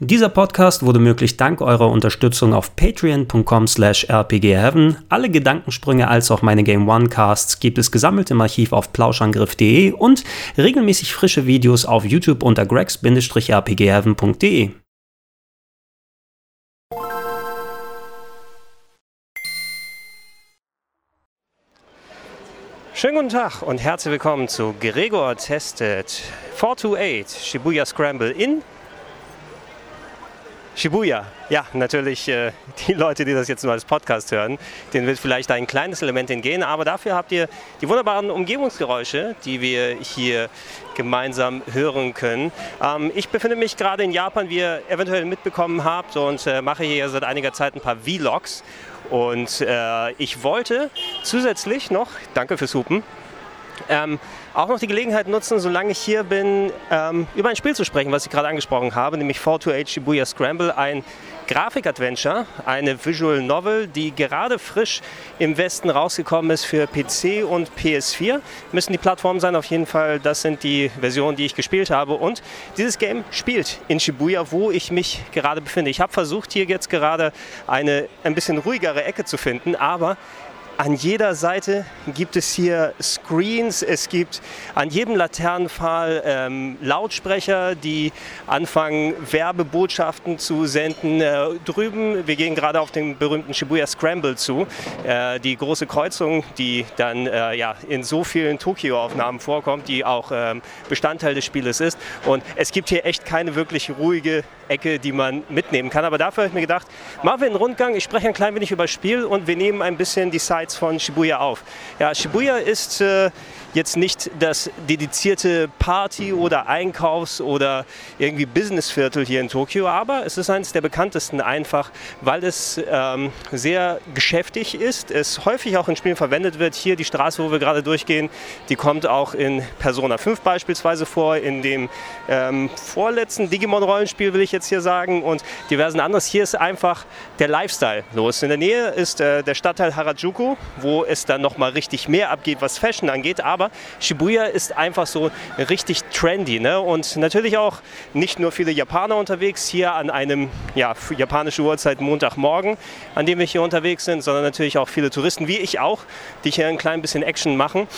Dieser Podcast wurde möglich dank eurer Unterstützung auf patreon.com slash rpgheaven. Alle Gedankensprünge als auch meine Game One Casts gibt es gesammelt im Archiv auf plauschangriff.de und regelmäßig frische Videos auf YouTube unter gregs-rpgheaven.de. Schönen guten Tag und herzlich willkommen zu Gregor Tested 428 Shibuya Scramble in Shibuya, ja, natürlich äh, die Leute, die das jetzt nur als Podcast hören, denen wird vielleicht ein kleines Element entgehen, aber dafür habt ihr die wunderbaren Umgebungsgeräusche, die wir hier gemeinsam hören können. Ähm, ich befinde mich gerade in Japan, wie ihr eventuell mitbekommen habt, und äh, mache hier seit einiger Zeit ein paar Vlogs. Und äh, ich wollte zusätzlich noch, danke fürs Hupen, ähm, auch noch die Gelegenheit nutzen, solange ich hier bin, ähm, über ein Spiel zu sprechen, was ich gerade angesprochen habe, nämlich 428 Shibuya Scramble, ein Grafik-Adventure, eine Visual Novel, die gerade frisch im Westen rausgekommen ist für PC und PS4. Müssen die Plattformen sein, auf jeden Fall. Das sind die Versionen, die ich gespielt habe. Und dieses Game spielt in Shibuya, wo ich mich gerade befinde. Ich habe versucht, hier jetzt gerade eine ein bisschen ruhigere Ecke zu finden, aber an jeder Seite gibt es hier Screens, es gibt an jedem Laternenpfahl ähm, Lautsprecher, die anfangen, Werbebotschaften zu senden. Äh, drüben, wir gehen gerade auf den berühmten Shibuya Scramble zu, äh, die große Kreuzung, die dann äh, ja, in so vielen Tokio-Aufnahmen vorkommt, die auch ähm, Bestandteil des Spieles ist. Und es gibt hier echt keine wirklich ruhige Ecke, die man mitnehmen kann. Aber dafür habe ich mir gedacht, machen wir einen Rundgang, ich spreche ein klein wenig über das Spiel und wir nehmen ein bisschen die Sites von Shibuya auf. Ja, Shibuya ist äh, jetzt nicht das dedizierte Party- oder Einkaufs- oder irgendwie Businessviertel hier in Tokio, aber es ist eines der bekanntesten einfach, weil es ähm, sehr geschäftig ist, es häufig auch in Spielen verwendet wird. Hier die Straße, wo wir gerade durchgehen, die kommt auch in Persona 5 beispielsweise vor, in dem ähm, vorletzten Digimon-Rollenspiel will ich jetzt hier sagen und diversen anderes. Hier ist einfach der Lifestyle los. In der Nähe ist äh, der Stadtteil Harajuku, wo es dann nochmal richtig mehr abgeht, was Fashion angeht, aber aber Shibuya ist einfach so richtig trendy. Ne? Und natürlich auch nicht nur viele Japaner unterwegs hier an einem ja, japanische Uhrzeit Montagmorgen, an dem wir hier unterwegs sind, sondern natürlich auch viele Touristen, wie ich auch, die hier ein klein bisschen Action machen.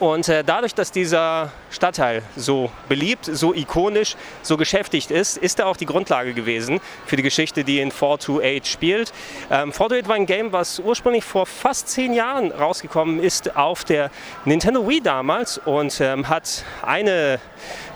Und äh, dadurch, dass dieser Stadtteil so beliebt, so ikonisch, so geschäftigt ist, ist er auch die Grundlage gewesen für die Geschichte, die in 428 spielt. Ähm, 428 war ein Game, was ursprünglich vor fast zehn Jahren rausgekommen ist auf der Nintendo Wii damals und ähm, hat eine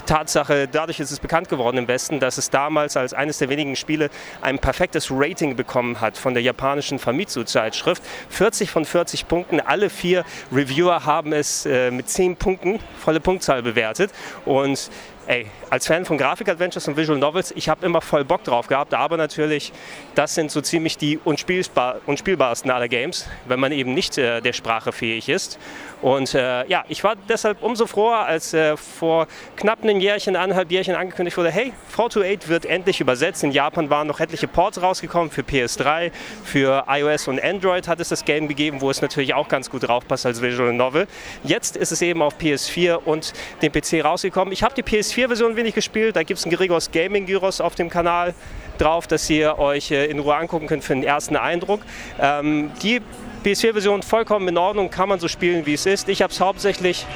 Tatsache, dadurch ist es bekannt geworden im Westen, dass es damals als eines der wenigen Spiele ein perfektes Rating bekommen hat von der japanischen Famitsu-Zeitschrift. 40 von 40 Punkten. Alle vier Reviewer haben es äh, mit 10 Punkten, volle Punktzahl bewertet. Und ey, als Fan von Grafik-Adventures und Visual Novels, ich habe immer voll Bock drauf gehabt, aber natürlich, das sind so ziemlich die unspielbar, unspielbarsten aller Games, wenn man eben nicht äh, der Sprache fähig ist. Und äh, ja, ich war deshalb umso froher, als äh, vor knapp einem Jährchen, eineinhalb Jährchen angekündigt wurde, hey, 428 wird endlich übersetzt. In Japan waren noch etliche Ports rausgekommen für PS3, für iOS und Android hat es das Game gegeben, wo es natürlich auch ganz gut draufpasst als Visual Novel. Jetzt ist es eben auf PS4 und dem PC rausgekommen. Ich habe die PS4-Version wenig gespielt, da gibt es ein Gregors Gaming Gyros auf dem Kanal drauf, dass ihr euch äh, in Ruhe angucken könnt für den ersten Eindruck. Ähm, die PS4-Version vollkommen in Ordnung, kann man so spielen, wie es ist. Ich habe es hauptsächlich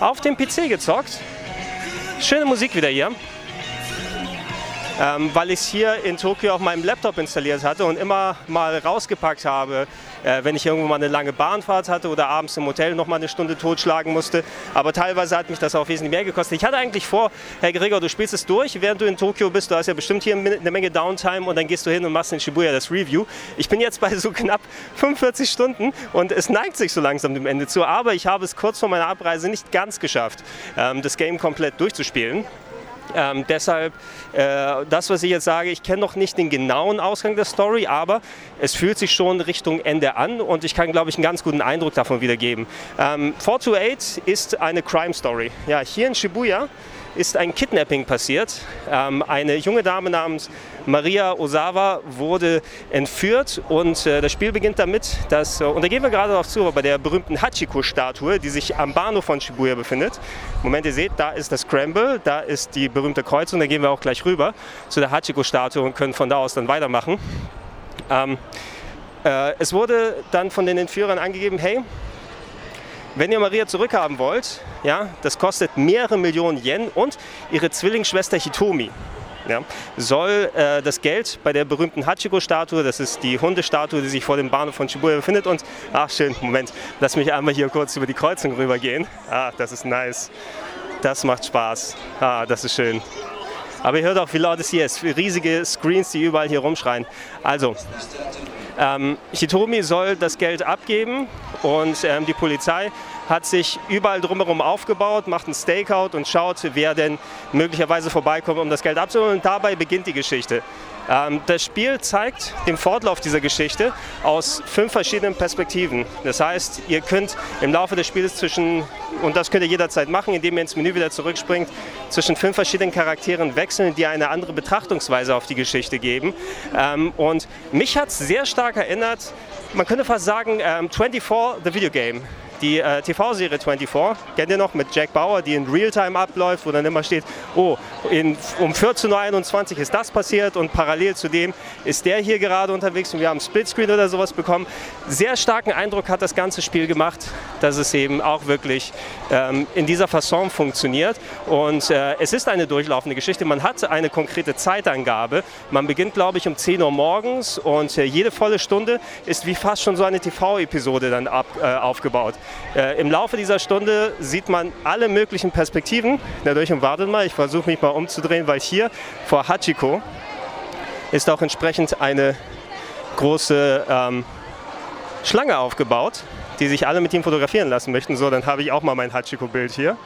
auf dem PC gezockt. Schöne Musik wieder hier. Ähm, weil ich es hier in Tokio auf meinem Laptop installiert hatte und immer mal rausgepackt habe, äh, wenn ich irgendwo mal eine lange Bahnfahrt hatte oder abends im Hotel noch mal eine Stunde totschlagen musste. Aber teilweise hat mich das auch wesentlich mehr gekostet. Ich hatte eigentlich vor, Herr Gregor, du spielst es durch, während du in Tokio bist. Du hast ja bestimmt hier eine Menge Downtime und dann gehst du hin und machst in Shibuya das Review. Ich bin jetzt bei so knapp 45 Stunden und es neigt sich so langsam dem Ende zu. Aber ich habe es kurz vor meiner Abreise nicht ganz geschafft, ähm, das Game komplett durchzuspielen. Ähm, deshalb, äh, das, was ich jetzt sage, ich kenne noch nicht den genauen Ausgang der Story, aber es fühlt sich schon Richtung Ende an und ich kann, glaube ich, einen ganz guten Eindruck davon wiedergeben. Ähm, 428 ist eine Crime Story. Ja, hier in Shibuya ist ein Kidnapping passiert. Ähm, eine junge Dame namens Maria Osawa wurde entführt und äh, das Spiel beginnt damit, dass, äh, und da gehen wir gerade darauf zu, bei der berühmten Hachiko-Statue, die sich am Bahnhof von Shibuya befindet. Moment, ihr seht, da ist das Scramble, da ist die berühmte Kreuzung, da gehen wir auch gleich rüber zu der Hachiko-Statue und können von da aus dann weitermachen. Ähm, äh, es wurde dann von den Entführern angegeben, hey, wenn ihr Maria zurückhaben wollt, ja, das kostet mehrere Millionen Yen und ihre Zwillingsschwester Hitomi ja, soll äh, das Geld bei der berühmten Hachiko-Statue, das ist die Hundestatue, die sich vor dem Bahnhof von Shibuya befindet und, ach schön, Moment, lass mich einmal hier kurz über die Kreuzung rübergehen. Ah, das ist nice. Das macht Spaß. Ah, das ist schön. Aber ihr hört auch, wie laut es hier ist. Riesige Screens, die überall hier rumschreien. Also, ähm, Hitomi soll das Geld abgeben und ähm, die Polizei hat sich überall drumherum aufgebaut, macht ein Stakeout und schaut, wer denn möglicherweise vorbeikommt, um das Geld abzuholen. Und dabei beginnt die Geschichte. Ähm, das Spiel zeigt den Fortlauf dieser Geschichte aus fünf verschiedenen Perspektiven. Das heißt, ihr könnt im Laufe des Spiels zwischen, und das könnt ihr jederzeit machen, indem ihr ins Menü wieder zurückspringt, zwischen fünf verschiedenen Charakteren wechseln, die eine andere Betrachtungsweise auf die Geschichte geben. Ähm, und mich hat es sehr stark erinnert, man könnte fast sagen, ähm, 24, The Video Game die äh, TV-Serie 24, kennt ihr noch, mit Jack Bauer, die in Realtime abläuft, wo dann immer steht, oh, in, um 14.21 Uhr ist das passiert und parallel zu dem ist der hier gerade unterwegs und wir haben Splitscreen oder sowas bekommen. Sehr starken Eindruck hat das ganze Spiel gemacht, dass es eben auch wirklich ähm, in dieser Fasson funktioniert und äh, es ist eine durchlaufende Geschichte. Man hat eine konkrete Zeitangabe. Man beginnt, glaube ich, um 10 Uhr morgens und äh, jede volle Stunde ist wie fast schon so eine TV-Episode dann ab, äh, aufgebaut. Äh, Im Laufe dieser Stunde sieht man alle möglichen Perspektiven. Dadurch und wartet mal, ich versuche mich mal umzudrehen, weil hier vor Hachiko ist auch entsprechend eine große ähm, Schlange aufgebaut, die sich alle mit ihm fotografieren lassen möchten. So, dann habe ich auch mal mein Hachiko-Bild hier.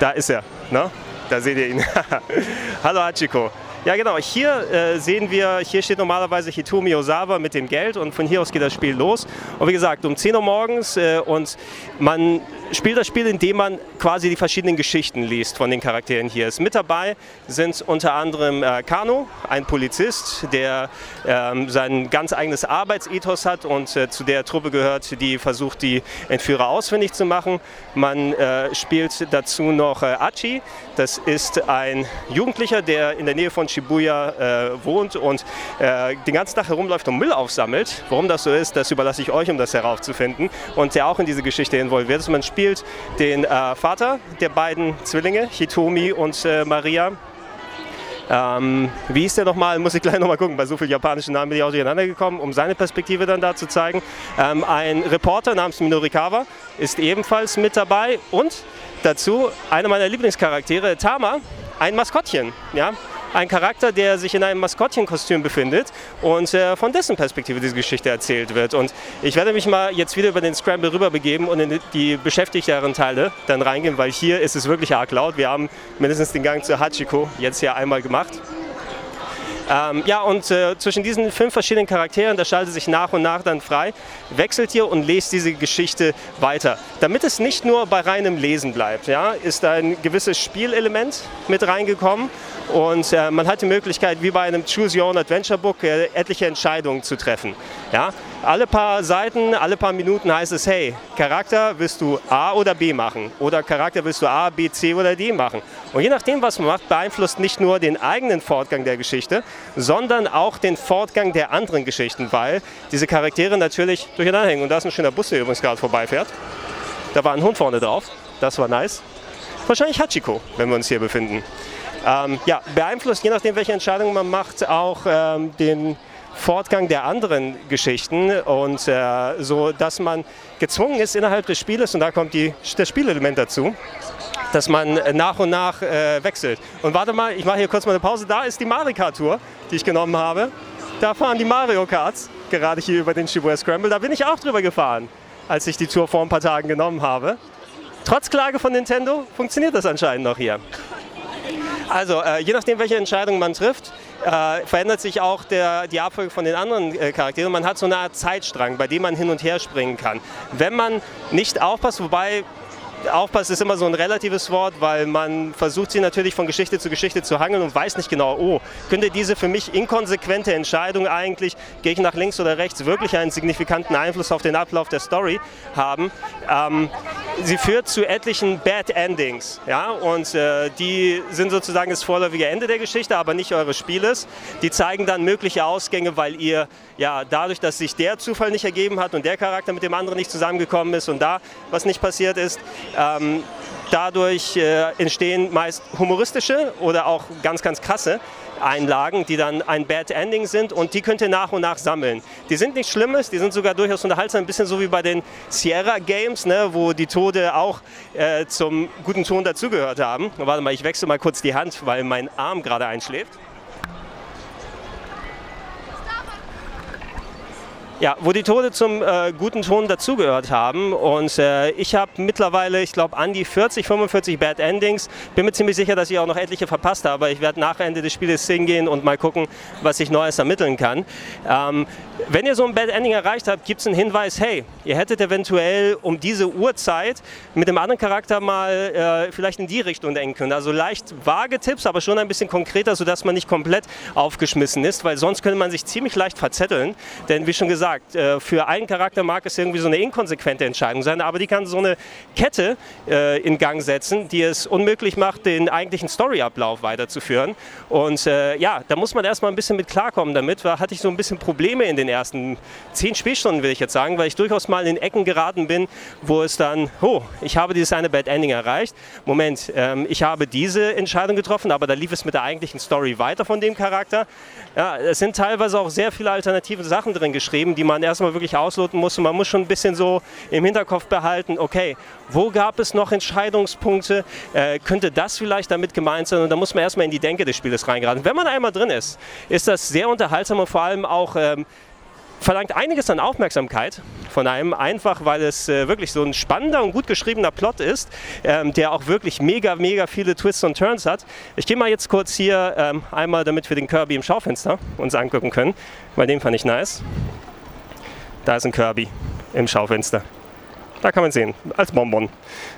Da ist er, ne? Da seht ihr ihn. Hallo Hachiko. Ja genau, hier äh, sehen wir, hier steht normalerweise Hitomi Osawa mit dem Geld und von hier aus geht das Spiel los. Und wie gesagt, um 10 Uhr morgens äh, und man spielt das Spiel, indem man quasi die verschiedenen Geschichten liest von den Charakteren hier. Ist mit dabei sind unter anderem äh, Kano, ein Polizist, der ähm, sein ganz eigenes Arbeitsethos hat und äh, zu der Truppe gehört, die versucht, die Entführer ausfindig zu machen. Man äh, spielt dazu noch äh, Achi, das ist ein Jugendlicher, der in der Nähe von Shibuya äh, wohnt und äh, den ganzen Tag herumläuft und Müll aufsammelt. Warum das so ist, das überlasse ich euch, um das herauszufinden. Und der auch in diese Geschichte involviert ist. Man spielt den äh, Vater der beiden Zwillinge, Hitomi und äh, Maria. Ähm, wie ist der nochmal? Muss ich gleich nochmal gucken. Bei so vielen japanischen Namen bin ich auch durcheinander gekommen, um seine Perspektive dann da zu zeigen. Ähm, ein Reporter namens Minorikawa ist ebenfalls mit dabei und dazu einer meiner Lieblingscharaktere, Tama, ein Maskottchen. Ja? Ein Charakter, der sich in einem Maskottchenkostüm befindet und äh, von dessen Perspektive diese Geschichte erzählt wird. Und ich werde mich mal jetzt wieder über den Scramble rüberbegeben und in die beschäftigteren Teile dann reingehen, weil hier ist es wirklich arg laut. Wir haben mindestens den Gang zu Hachiko jetzt hier einmal gemacht. Ähm, ja, und äh, zwischen diesen fünf verschiedenen Charakteren, da schaltet sich nach und nach dann frei, wechselt ihr und lest diese Geschichte weiter. Damit es nicht nur bei reinem Lesen bleibt, ja, ist ein gewisses Spielelement mit reingekommen und äh, man hat die Möglichkeit, wie bei einem Choose Your Own Adventure Book, äh, etliche Entscheidungen zu treffen. Ja? Alle paar Seiten, alle paar Minuten heißt es, hey, Charakter willst du A oder B machen oder Charakter willst du A, B, C oder D machen. Und je nachdem, was man macht, beeinflusst nicht nur den eigenen Fortgang der Geschichte, sondern auch den Fortgang der anderen Geschichten, weil diese Charaktere natürlich durcheinander hängen. Und da ist ein schöner Bus, der übrigens gerade vorbeifährt. Da war ein Hund vorne drauf, das war nice. Wahrscheinlich Hachiko, wenn wir uns hier befinden. Ähm, ja, beeinflusst, je nachdem, welche Entscheidung man macht, auch ähm, den Fortgang der anderen Geschichten und äh, so, dass man gezwungen ist innerhalb des Spieles, und da kommt die, das Spielelement dazu, dass man nach und nach äh, wechselt. Und warte mal, ich mache hier kurz mal eine Pause. Da ist die Mario Kart Tour, die ich genommen habe. Da fahren die Mario Karts, gerade hier über den Shibuya Scramble. Da bin ich auch drüber gefahren, als ich die Tour vor ein paar Tagen genommen habe. Trotz Klage von Nintendo funktioniert das anscheinend noch hier. Also, äh, je nachdem, welche Entscheidung man trifft, äh, verändert sich auch der, die Abfolge von den anderen äh, Charakteren. Man hat so eine Art Zeitstrang, bei dem man hin und her springen kann. Wenn man nicht aufpasst, wobei aufpasst, ist immer so ein relatives Wort, weil man versucht sie natürlich von Geschichte zu Geschichte zu hangeln und weiß nicht genau, oh, könnte diese für mich inkonsequente Entscheidung eigentlich, gehe ich nach links oder rechts, wirklich einen signifikanten Einfluss auf den Ablauf der Story haben. Ähm, sie führt zu etlichen Bad Endings, ja, und äh, die sind sozusagen das vorläufige Ende der Geschichte, aber nicht eures Spieles. Die zeigen dann mögliche Ausgänge, weil ihr ja dadurch, dass sich der Zufall nicht ergeben hat und der Charakter mit dem anderen nicht zusammengekommen ist und da was nicht passiert ist, ähm, dadurch äh, entstehen meist humoristische oder auch ganz, ganz krasse Einlagen, die dann ein Bad Ending sind und die könnt ihr nach und nach sammeln. Die sind nichts Schlimmes, die sind sogar durchaus unterhaltsam, ein bisschen so wie bei den Sierra Games, ne, wo die Tode auch äh, zum guten Ton dazugehört haben. Warte mal, ich wechsle mal kurz die Hand, weil mein Arm gerade einschläft. Ja, wo die Tode zum äh, guten Ton dazugehört haben. Und äh, ich habe mittlerweile, ich glaube, an die 40, 45 Bad Endings. Bin mir ziemlich sicher, dass ich auch noch etliche verpasst habe. Ich werde nach Ende des Spieles hingehen und mal gucken, was ich Neues ermitteln kann. Ähm, wenn ihr so ein Bad Ending erreicht habt, gibt es einen Hinweis, hey, ihr hättet eventuell um diese Uhrzeit mit dem anderen Charakter mal äh, vielleicht in die Richtung denken können. Also leicht vage Tipps, aber schon ein bisschen konkreter, sodass man nicht komplett aufgeschmissen ist, weil sonst könnte man sich ziemlich leicht verzetteln. Denn wie schon gesagt, gesagt, äh, für einen Charakter mag es irgendwie so eine inkonsequente Entscheidung sein, aber die kann so eine Kette äh, in Gang setzen, die es unmöglich macht, den eigentlichen Storyablauf weiterzuführen. Und äh, ja, da muss man erstmal ein bisschen mit klarkommen damit. Da hatte ich so ein bisschen Probleme in den ersten zehn Spielstunden, will ich jetzt sagen, weil ich durchaus mal in Ecken geraten bin, wo es dann, oh, ich habe dieses eine Bad Ending erreicht. Moment, ähm, ich habe diese Entscheidung getroffen, aber da lief es mit der eigentlichen Story weiter von dem Charakter. Ja, es sind teilweise auch sehr viele alternative Sachen drin geschrieben, die die man erstmal wirklich ausloten muss. Und man muss schon ein bisschen so im Hinterkopf behalten, okay, wo gab es noch Entscheidungspunkte? Äh, könnte das vielleicht damit gemeint sein? Und da muss man erstmal in die Denke des Spieles reingeraten. Wenn man einmal drin ist, ist das sehr unterhaltsam und vor allem auch ähm, verlangt einiges an Aufmerksamkeit von einem, einfach weil es äh, wirklich so ein spannender und gut geschriebener Plot ist, ähm, der auch wirklich mega, mega viele Twists und Turns hat. Ich gehe mal jetzt kurz hier ähm, einmal, damit wir den Kirby im Schaufenster uns angucken können, weil den fand ich nice. Da ist ein Kirby im Schaufenster. Da kann man sehen, als Bonbon.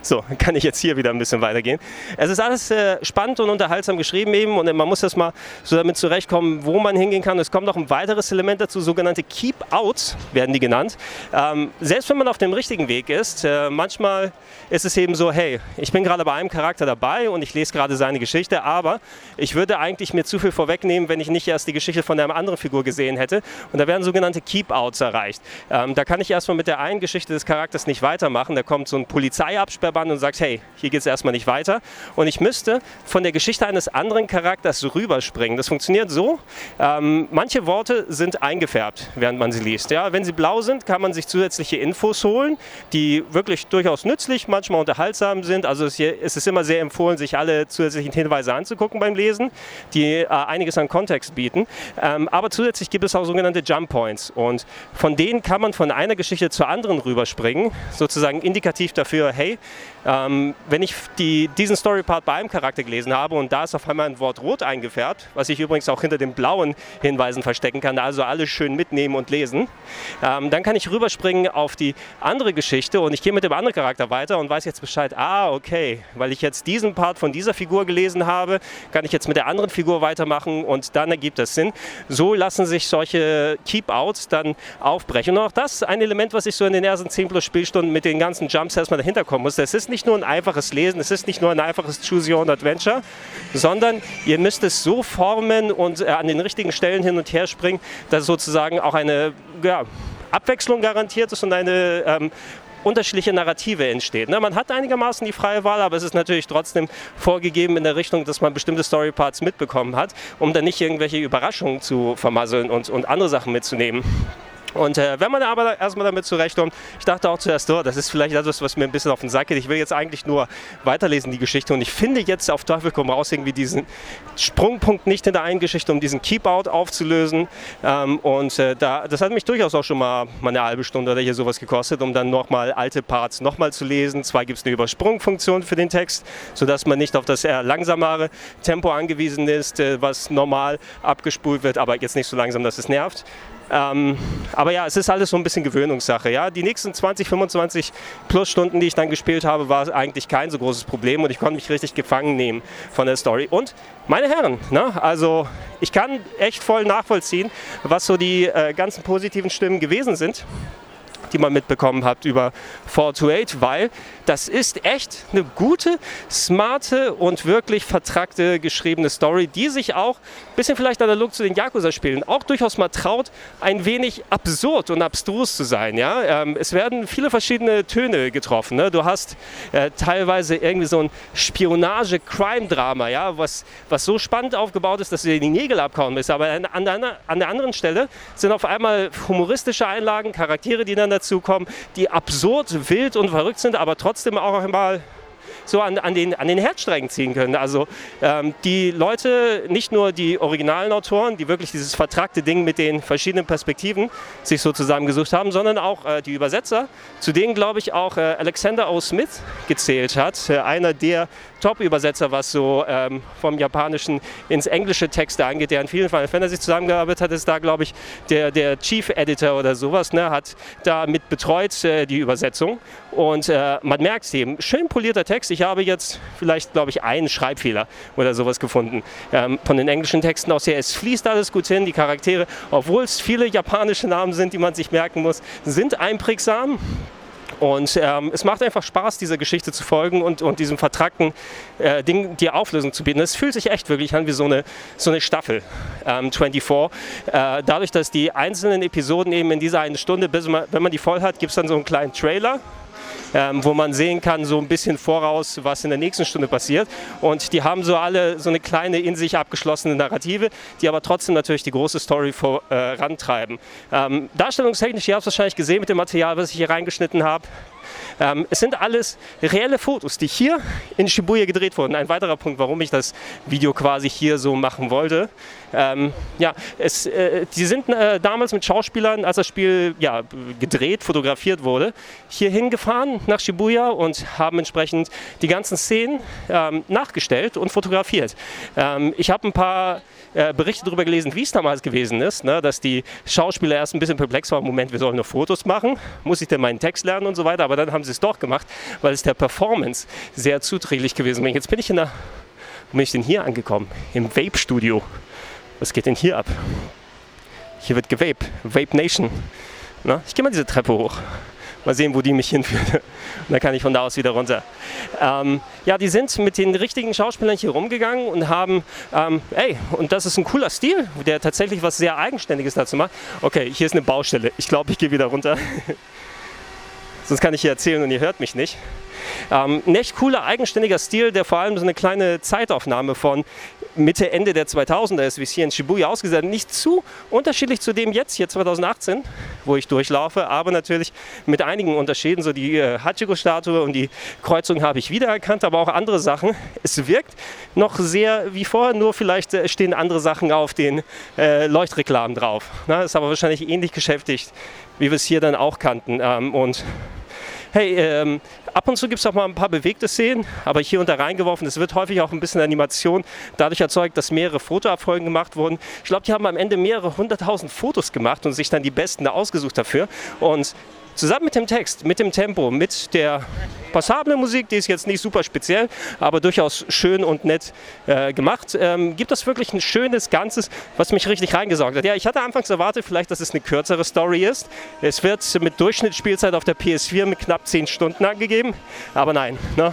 So, kann ich jetzt hier wieder ein bisschen weitergehen. Es ist alles äh, spannend und unterhaltsam geschrieben eben und man muss erst mal so damit zurechtkommen, wo man hingehen kann. Es kommt noch ein weiteres Element dazu, sogenannte Keep-Outs werden die genannt. Ähm, selbst wenn man auf dem richtigen Weg ist, äh, manchmal ist es eben so, hey, ich bin gerade bei einem Charakter dabei und ich lese gerade seine Geschichte, aber ich würde eigentlich mir zu viel vorwegnehmen, wenn ich nicht erst die Geschichte von einer anderen Figur gesehen hätte. Und da werden sogenannte Keep-Outs erreicht. Ähm, da kann ich erstmal mit der einen Geschichte des Charakters nicht weiter weitermachen. Da kommt so ein Polizeiabsperrband und sagt, hey, hier geht es erstmal nicht weiter. Und ich müsste von der Geschichte eines anderen Charakters rüberspringen. Das funktioniert so, ähm, manche Worte sind eingefärbt, während man sie liest. Ja, wenn sie blau sind, kann man sich zusätzliche Infos holen, die wirklich durchaus nützlich, manchmal unterhaltsam sind. Also es, ist immer sehr empfohlen, sich alle zusätzlichen Hinweise anzugucken beim Lesen, die äh, einiges an Kontext bieten. Ähm, aber zusätzlich gibt es auch sogenannte Jump Points. Und von denen kann man von einer Geschichte zur anderen rüberspringen. So sozusagen indikativ dafür, hey, ähm, wenn ich die, diesen Storypart bei einem Charakter gelesen habe und da ist auf einmal ein Wort rot eingefärbt, was ich übrigens auch hinter den blauen Hinweisen verstecken kann, also alles schön mitnehmen und lesen, ähm, dann kann ich rüberspringen auf die andere Geschichte und ich gehe mit dem anderen Charakter weiter und weiß jetzt Bescheid, ah, okay, weil ich jetzt diesen Part von dieser Figur gelesen habe, kann ich jetzt mit der anderen Figur weitermachen und dann ergibt es Sinn. So lassen sich solche Keep-Outs dann aufbrechen. Und auch das ist ein Element, was ich so in den ersten 10 plus Spielstunden mit den ganzen Jumps erstmal dahinter kommen muss. Es ist nicht nur ein einfaches Lesen, es ist nicht nur ein einfaches Choose Your Own Adventure, sondern ihr müsst es so formen und äh, an den richtigen Stellen hin und her springen, dass sozusagen auch eine ja, Abwechslung garantiert ist und eine ähm, unterschiedliche Narrative entsteht. Ne? Man hat einigermaßen die freie Wahl, aber es ist natürlich trotzdem vorgegeben in der Richtung, dass man bestimmte Storyparts mitbekommen hat, um dann nicht irgendwelche Überraschungen zu vermasseln und, und andere Sachen mitzunehmen. Und äh, wenn man aber erstmal damit zurechtkommt, ich dachte auch zuerst, oh, das ist vielleicht etwas, was mir ein bisschen auf den Sack geht. Ich will jetzt eigentlich nur weiterlesen, die Geschichte. Und ich finde jetzt auf Teufel komm raus irgendwie diesen Sprungpunkt nicht in der einen Geschichte, um diesen Keep-Out aufzulösen. Ähm, und äh, da, das hat mich durchaus auch schon mal, mal eine halbe Stunde oder hier sowas gekostet, um dann nochmal alte Parts nochmal zu lesen. Zwar gibt es eine Übersprungfunktion für den Text, sodass man nicht auf das eher langsamere Tempo angewiesen ist, äh, was normal abgespult wird, aber jetzt nicht so langsam, dass es nervt. Ähm, aber ja, es ist alles so ein bisschen Gewöhnungssache. Ja? Die nächsten 20, 25 plus Stunden, die ich dann gespielt habe, war eigentlich kein so großes Problem und ich konnte mich richtig gefangen nehmen von der Story. Und meine Herren, ne? also ich kann echt voll nachvollziehen, was so die äh, ganzen positiven Stimmen gewesen sind die man mitbekommen hat über 428, weil das ist echt eine gute, smarte und wirklich vertrackte geschriebene Story, die sich auch ein bisschen vielleicht analog zu den Yakuza-Spielen auch durchaus mal traut, ein wenig absurd und abstrus zu sein. Ja? Ähm, es werden viele verschiedene Töne getroffen. Ne? Du hast äh, teilweise irgendwie so ein Spionage-Crime-Drama, ja? was, was so spannend aufgebaut ist, dass du dir die Nägel abkauen musst. Aber an, an, an der anderen Stelle sind auf einmal humoristische Einlagen, Charaktere, die dann dazukommen, die absurd, wild und verrückt sind, aber trotzdem auch einmal so an, an, den, an den Herzsträngen ziehen können. Also ähm, die Leute, nicht nur die originalen Autoren, die wirklich dieses vertragte Ding mit den verschiedenen Perspektiven sich so zusammengesucht haben, sondern auch äh, die Übersetzer, zu denen glaube ich auch äh, Alexander O. Smith gezählt hat, äh, einer der Top-Übersetzer, was so ähm, vom Japanischen ins englische Texte angeht, der an vielen Final Fantasy zusammengearbeitet hat, ist da, glaube ich, der, der Chief Editor oder sowas, ne, hat da mit betreut äh, die Übersetzung. Und äh, man merkt es eben, schön polierter Text. Ich habe jetzt vielleicht, glaube ich, einen Schreibfehler oder sowas gefunden ähm, von den englischen Texten aus her. Es fließt alles gut hin, die Charaktere, obwohl es viele japanische Namen sind, die man sich merken muss, sind einprägsam. Und ähm, es macht einfach Spaß, dieser Geschichte zu folgen und, und diesem vertrackten äh, Ding die Auflösung zu bieten. Es fühlt sich echt wirklich an wie so eine, so eine Staffel ähm, 24. Äh, dadurch, dass die einzelnen Episoden eben in dieser eine Stunde, bis man, wenn man die voll hat, gibt es dann so einen kleinen Trailer ähm, wo man sehen kann, so ein bisschen voraus, was in der nächsten Stunde passiert. Und die haben so alle so eine kleine in sich abgeschlossene Narrative, die aber trotzdem natürlich die große Story vorantreiben. Äh, ähm, darstellungstechnisch, ihr habt es wahrscheinlich gesehen mit dem Material, was ich hier reingeschnitten habe. Ähm, es sind alles reelle Fotos, die hier in Shibuya gedreht wurden. Ein weiterer Punkt, warum ich das Video quasi hier so machen wollte. Ähm, ja, es, äh, die sind äh, damals mit Schauspielern, als das Spiel ja, gedreht, fotografiert wurde, hier hingefahren nach Shibuya und haben entsprechend die ganzen Szenen ähm, nachgestellt und fotografiert. Ähm, ich habe ein paar äh, Berichte darüber gelesen, wie es damals gewesen ist, ne, dass die Schauspieler erst ein bisschen perplex waren, Moment, wir sollen nur Fotos machen, muss ich denn meinen Text lernen und so weiter, aber dann haben sie es doch gemacht, weil es der Performance sehr zuträglich gewesen ist. Jetzt bin ich in der, bin ich denn hier angekommen? Im Vape-Studio. Was geht denn hier ab? Hier wird gevape, Vape Nation. Na, ich gehe mal diese Treppe hoch. Mal sehen, wo die mich hinführt. Und dann kann ich von da aus wieder runter. Ähm, ja, die sind mit den richtigen Schauspielern hier rumgegangen und haben, ähm, ey, und das ist ein cooler Stil, der tatsächlich was sehr Eigenständiges dazu macht. Okay, hier ist eine Baustelle. Ich glaube, ich gehe wieder runter. Sonst kann ich hier erzählen und ihr hört mich nicht. Ähm, ein echt cooler, eigenständiger Stil, der vor allem so eine kleine Zeitaufnahme von Mitte, Ende der 2000er ist, wie es hier in Shibuya ausgesehen Nicht zu unterschiedlich zu dem jetzt, hier 2018, wo ich durchlaufe, aber natürlich mit einigen Unterschieden. So die äh, Hachiko-Statue und die Kreuzung habe ich wiedererkannt, aber auch andere Sachen. Es wirkt noch sehr wie vorher, nur vielleicht äh, stehen andere Sachen auf den äh, Leuchtreklamen drauf. Na, ist aber wahrscheinlich ähnlich geschäftigt, wie wir es hier dann auch kannten. Ähm, und hey, ähm, ab und zu gibt es auch mal ein paar bewegte Szenen, aber hier und da reingeworfen. Es wird häufig auch ein bisschen Animation dadurch erzeugt, dass mehrere Fotoabfolgen gemacht wurden. Ich glaube, die haben am Ende mehrere hunderttausend Fotos gemacht und sich dann die besten ausgesucht dafür. Und zusammen mit dem Text, mit dem Tempo, mit der passablen Musik, die ist jetzt nicht super speziell, aber durchaus schön und nett äh, gemacht, ähm, gibt das wirklich ein schönes Ganzes, was mich richtig reingesaugt hat. Ja, ich hatte anfangs erwartet, vielleicht, dass es eine kürzere Story ist. Es wird mit Durchschnittsspielzeit auf der PS4 mit knapp 10 Stunden angegeben, aber nein. Ne?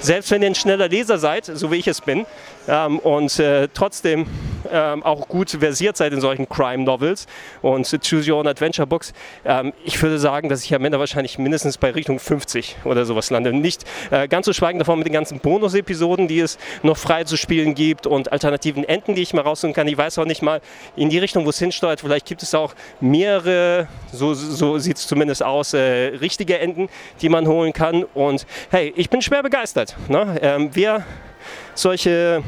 Selbst wenn ihr ein schneller Leser seid, so wie ich es bin, ähm, und äh, trotzdem ähm, auch gut versiert seid in solchen Crime-Novels und Choose Your Own Adventure Books, ähm, ich würde sagen, dass ich am Ende wahrscheinlich mindestens bei Richtung 50 oder sowas lande. Nicht äh, ganz so schweigen davon mit den ganzen Bonus-Episoden, die es noch frei zu spielen gibt und alternativen Enden, die ich mal raussuchen kann. Ich weiß auch nicht mal in die Richtung, wo es hinsteuert. Vielleicht gibt es auch mehrere, so, so sieht es zumindest aus, äh, richtige Enden, die man holen kann. Und hey, ich bin schwer begeistert. Ne? Ähm, wer solche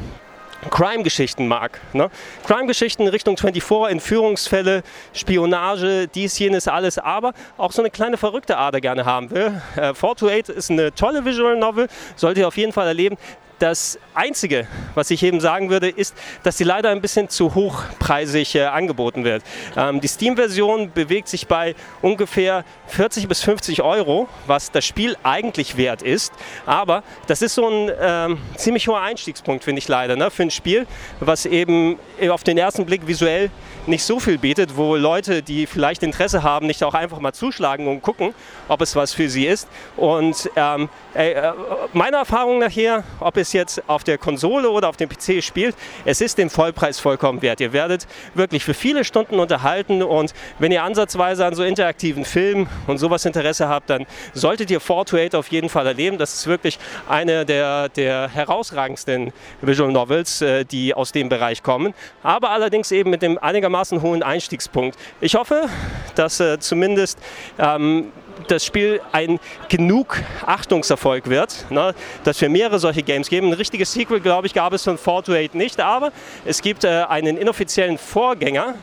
Crime-Geschichten mag. Ne? Crime-Geschichten Richtung 24, Entführungsfälle, Spionage, dies, jenes, alles, aber auch so eine kleine verrückte Ader gerne haben will. Äh, 428 ist eine tolle Visual Novel, solltet ihr auf jeden Fall erleben Das Einzige, was ich eben sagen würde, ist, dass sie leider ein bisschen zu hochpreisig äh, angeboten wird. Ähm, die Steam-Version bewegt sich bei ungefähr 40 bis 50 Euro, was das Spiel eigentlich wert ist. Aber das ist so ein ähm, ziemlich hoher Einstiegspunkt, finde ich leider, ne, für ein Spiel, was eben auf den ersten Blick visuell nicht so viel bietet, wo Leute, die vielleicht Interesse haben, nicht auch einfach mal zuschlagen und gucken, ob es was für sie ist. Und ähm, ey, äh, meiner Erfahrung nachher, ob es jetzt auf der Konsole oder auf dem PC spielt, es ist den Vollpreis vollkommen wert. Ihr werdet wirklich für viele Stunden unterhalten und wenn ihr ansatzweise an so interaktiven Filmen und sowas Interesse habt, dann solltet ihr 428 auf jeden Fall erleben. Das ist wirklich eine der, der herausragendsten Visual Novels, äh, die aus dem Bereich kommen. Aber allerdings eben mit dem einigermaßen hohen Einstiegspunkt. Ich hoffe, dass äh, zumindest ähm, das Spiel ein genug Achtungserfolg wird, ne, dass wir mehrere solche Games geben. Ein richtiges Sequel, glaube ich, gab es von 428 nicht, aber es gibt äh, einen inoffiziellen Vorgänger,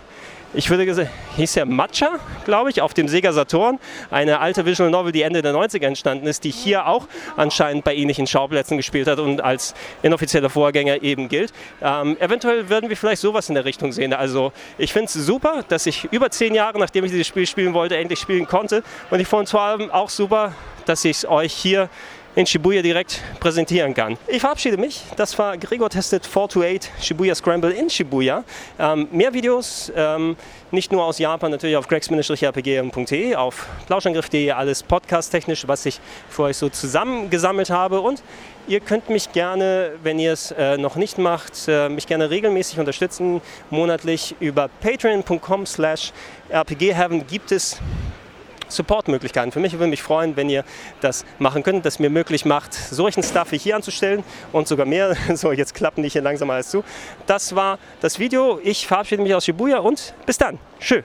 ich würde sagen, hieß ja Matcha, glaube ich, auf dem Sega Saturn. Eine alte Visual Novel, die Ende der 90er entstanden ist, die hier auch anscheinend bei ähnlichen Schauplätzen gespielt hat und als inoffizieller Vorgänger eben gilt. Ähm, eventuell würden wir vielleicht sowas in der Richtung sehen. Also ich finde es super, dass ich über zehn Jahre, nachdem ich dieses Spiel spielen wollte, endlich spielen konnte. Und ich fand es vor allem auch super, dass ich es euch hier in Shibuya direkt präsentieren kann. Ich verabschiede mich. Das war Gregor Testet 428 Shibuya Scramble in Shibuya. Ähm, mehr Videos, ähm, nicht nur aus Japan, natürlich auf gregs-rpg.de, auf plauschangriff.de, alles podcast-technisch, was ich für euch so zusammengesammelt habe. Und ihr könnt mich gerne, wenn ihr es äh, noch nicht macht, äh, mich gerne regelmäßig unterstützen. Monatlich über patreon.com slash rpgheaven gibt es Supportmöglichkeiten. Für mich würde mich freuen, wenn ihr das machen könnt, das mir möglich macht, solchen Stuff wie hier anzustellen und sogar mehr. So, jetzt klappen die hier langsam alles zu. Das war das Video. Ich verabschiede mich aus Shibuya und bis dann. Tschüss.